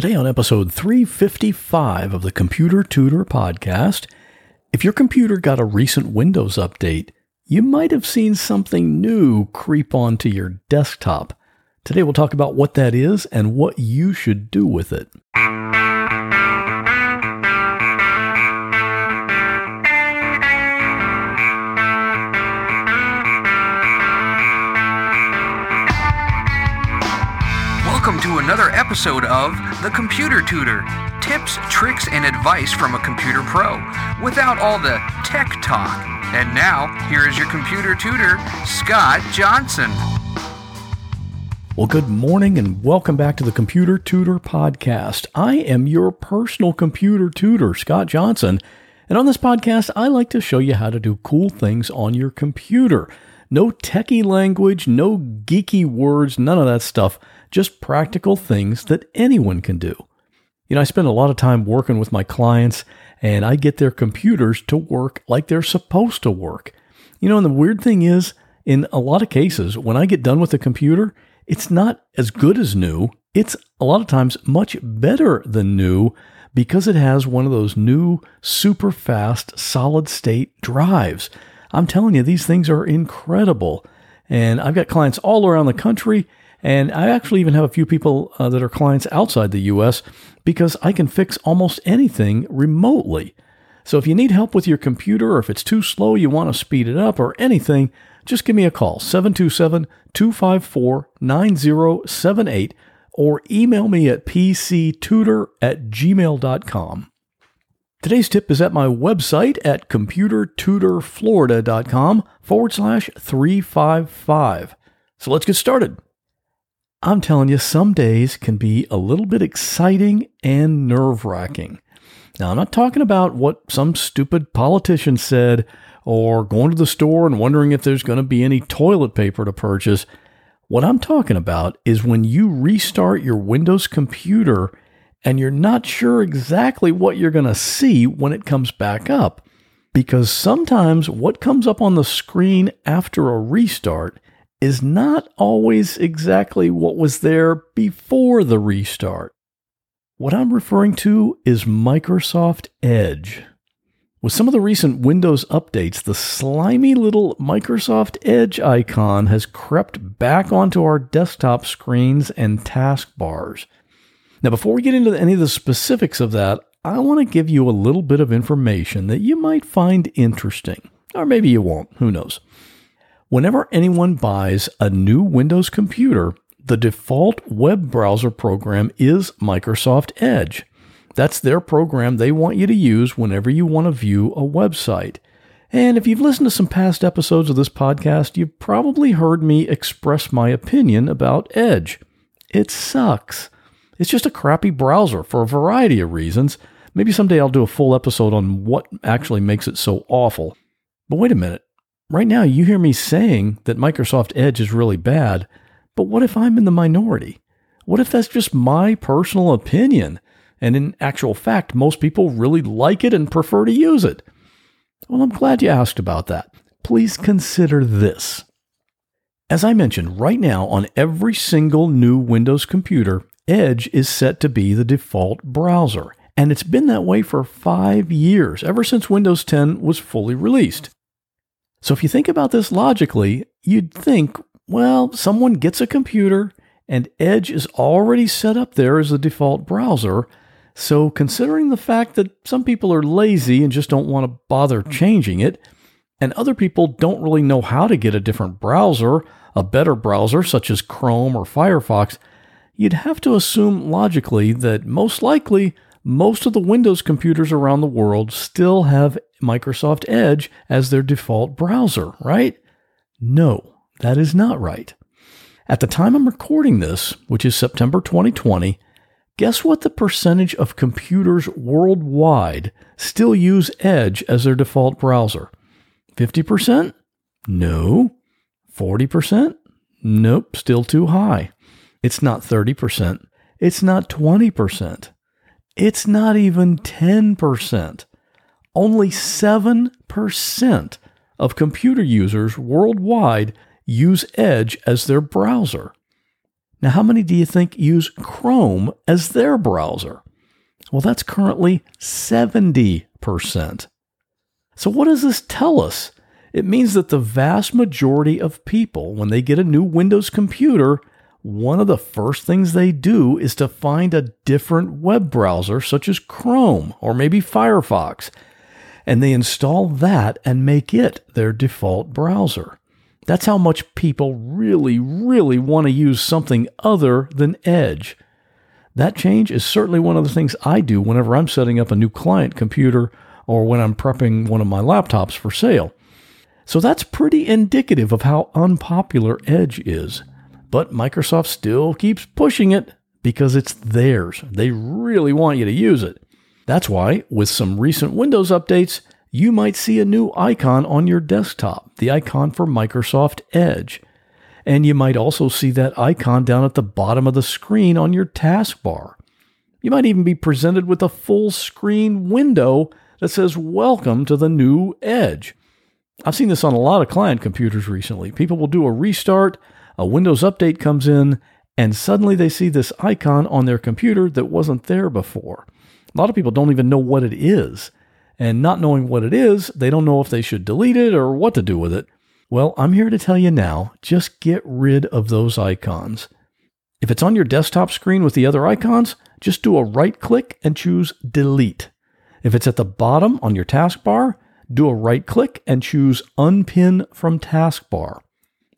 Today, on episode 355 of the Computer Tutor podcast, if your computer got a recent Windows update, you might have seen something new creep onto your desktop. Today, we'll talk about what that is and what you should do with it. Another episode of The Computer Tutor tips, tricks, and advice from a computer pro without all the tech talk. And now, here is your computer tutor, Scott Johnson. Well, good morning and welcome back to the Computer Tutor Podcast. I am your personal computer tutor, Scott Johnson. And on this podcast, I like to show you how to do cool things on your computer. No techie language, no geeky words, none of that stuff. Just practical things that anyone can do. You know, I spend a lot of time working with my clients and I get their computers to work like they're supposed to work. You know, and the weird thing is, in a lot of cases, when I get done with the computer, it's not as good as new. It's a lot of times much better than new because it has one of those new super fast solid state drives. I'm telling you, these things are incredible. And I've got clients all around the country. And I actually even have a few people uh, that are clients outside the US because I can fix almost anything remotely. So if you need help with your computer or if it's too slow, you want to speed it up or anything, just give me a call 727 254 9078 or email me at pctutor at gmail.com. Today's tip is at my website at computertutorflorida.com forward slash 355. So let's get started. I'm telling you, some days can be a little bit exciting and nerve wracking. Now, I'm not talking about what some stupid politician said or going to the store and wondering if there's going to be any toilet paper to purchase. What I'm talking about is when you restart your Windows computer and you're not sure exactly what you're going to see when it comes back up. Because sometimes what comes up on the screen after a restart is not always exactly what was there before the restart. What I'm referring to is Microsoft Edge. With some of the recent Windows updates, the slimy little Microsoft Edge icon has crept back onto our desktop screens and taskbars. Now, before we get into any of the specifics of that, I want to give you a little bit of information that you might find interesting. Or maybe you won't, who knows. Whenever anyone buys a new Windows computer, the default web browser program is Microsoft Edge. That's their program they want you to use whenever you want to view a website. And if you've listened to some past episodes of this podcast, you've probably heard me express my opinion about Edge. It sucks. It's just a crappy browser for a variety of reasons. Maybe someday I'll do a full episode on what actually makes it so awful. But wait a minute. Right now, you hear me saying that Microsoft Edge is really bad, but what if I'm in the minority? What if that's just my personal opinion? And in actual fact, most people really like it and prefer to use it. Well, I'm glad you asked about that. Please consider this. As I mentioned, right now on every single new Windows computer, Edge is set to be the default browser, and it's been that way for five years, ever since Windows 10 was fully released. So if you think about this logically, you'd think, well, someone gets a computer and Edge is already set up there as the default browser. So considering the fact that some people are lazy and just don't want to bother hmm. changing it, and other people don't really know how to get a different browser, a better browser such as Chrome or Firefox, you'd have to assume logically that most likely most of the Windows computers around the world still have Microsoft Edge as their default browser, right? No, that is not right. At the time I'm recording this, which is September 2020, guess what the percentage of computers worldwide still use Edge as their default browser? 50%? No. 40%? Nope, still too high. It's not 30%. It's not 20%. It's not even 10%. Only 7% of computer users worldwide use Edge as their browser. Now, how many do you think use Chrome as their browser? Well, that's currently 70%. So, what does this tell us? It means that the vast majority of people, when they get a new Windows computer, one of the first things they do is to find a different web browser, such as Chrome or maybe Firefox, and they install that and make it their default browser. That's how much people really, really want to use something other than Edge. That change is certainly one of the things I do whenever I'm setting up a new client computer or when I'm prepping one of my laptops for sale. So that's pretty indicative of how unpopular Edge is. But Microsoft still keeps pushing it because it's theirs. They really want you to use it. That's why, with some recent Windows updates, you might see a new icon on your desktop, the icon for Microsoft Edge. And you might also see that icon down at the bottom of the screen on your taskbar. You might even be presented with a full screen window that says, Welcome to the new Edge. I've seen this on a lot of client computers recently. People will do a restart, a Windows update comes in, and suddenly they see this icon on their computer that wasn't there before. A lot of people don't even know what it is. And not knowing what it is, they don't know if they should delete it or what to do with it. Well, I'm here to tell you now just get rid of those icons. If it's on your desktop screen with the other icons, just do a right click and choose Delete. If it's at the bottom on your taskbar, do a right click and choose Unpin from Taskbar.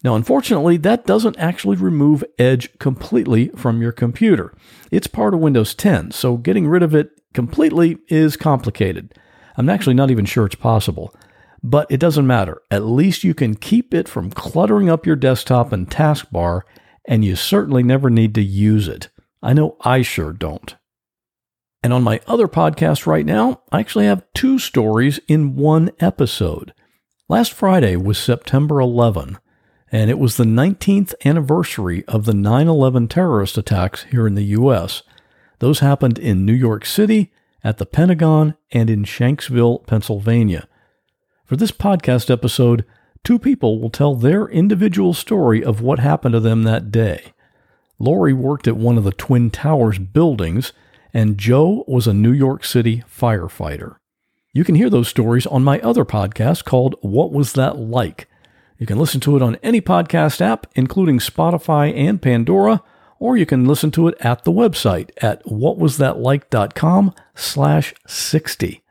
Now, unfortunately, that doesn't actually remove Edge completely from your computer. It's part of Windows 10, so getting rid of it completely is complicated. I'm actually not even sure it's possible. But it doesn't matter. At least you can keep it from cluttering up your desktop and taskbar, and you certainly never need to use it. I know I sure don't. And on my other podcast right now, I actually have two stories in one episode. Last Friday was September 11, and it was the 19th anniversary of the 9 11 terrorist attacks here in the U.S. Those happened in New York City, at the Pentagon, and in Shanksville, Pennsylvania. For this podcast episode, two people will tell their individual story of what happened to them that day. Lori worked at one of the Twin Towers buildings, and Joe was a New York City firefighter. You can hear those stories on my other podcast called What Was That Like? You can listen to it on any podcast app, including Spotify and Pandora, or you can listen to it at the website at whatwasthatlike.com slash 60.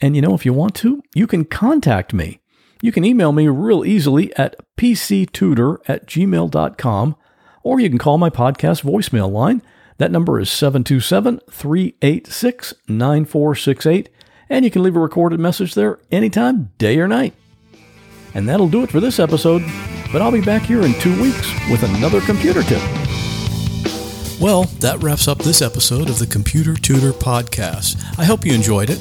And you know, if you want to, you can contact me. You can email me real easily at pctutor at gmail.com, or you can call my podcast voicemail line. That number is 727 386 9468, and you can leave a recorded message there anytime, day or night. And that'll do it for this episode, but I'll be back here in two weeks with another computer tip. Well, that wraps up this episode of the Computer Tutor Podcast. I hope you enjoyed it.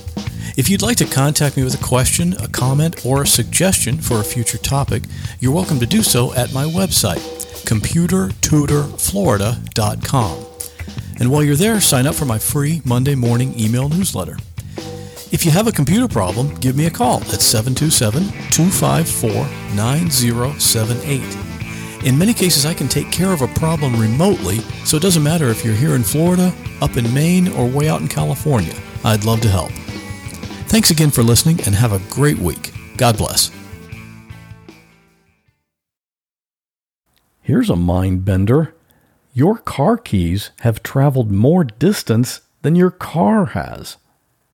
If you'd like to contact me with a question, a comment, or a suggestion for a future topic, you're welcome to do so at my website, computertutorflorida.com. And while you're there, sign up for my free Monday morning email newsletter. If you have a computer problem, give me a call at 727 254 9078. In many cases, I can take care of a problem remotely, so it doesn't matter if you're here in Florida, up in Maine, or way out in California. I'd love to help. Thanks again for listening and have a great week. God bless. Here's a mind bender. Your car keys have traveled more distance than your car has.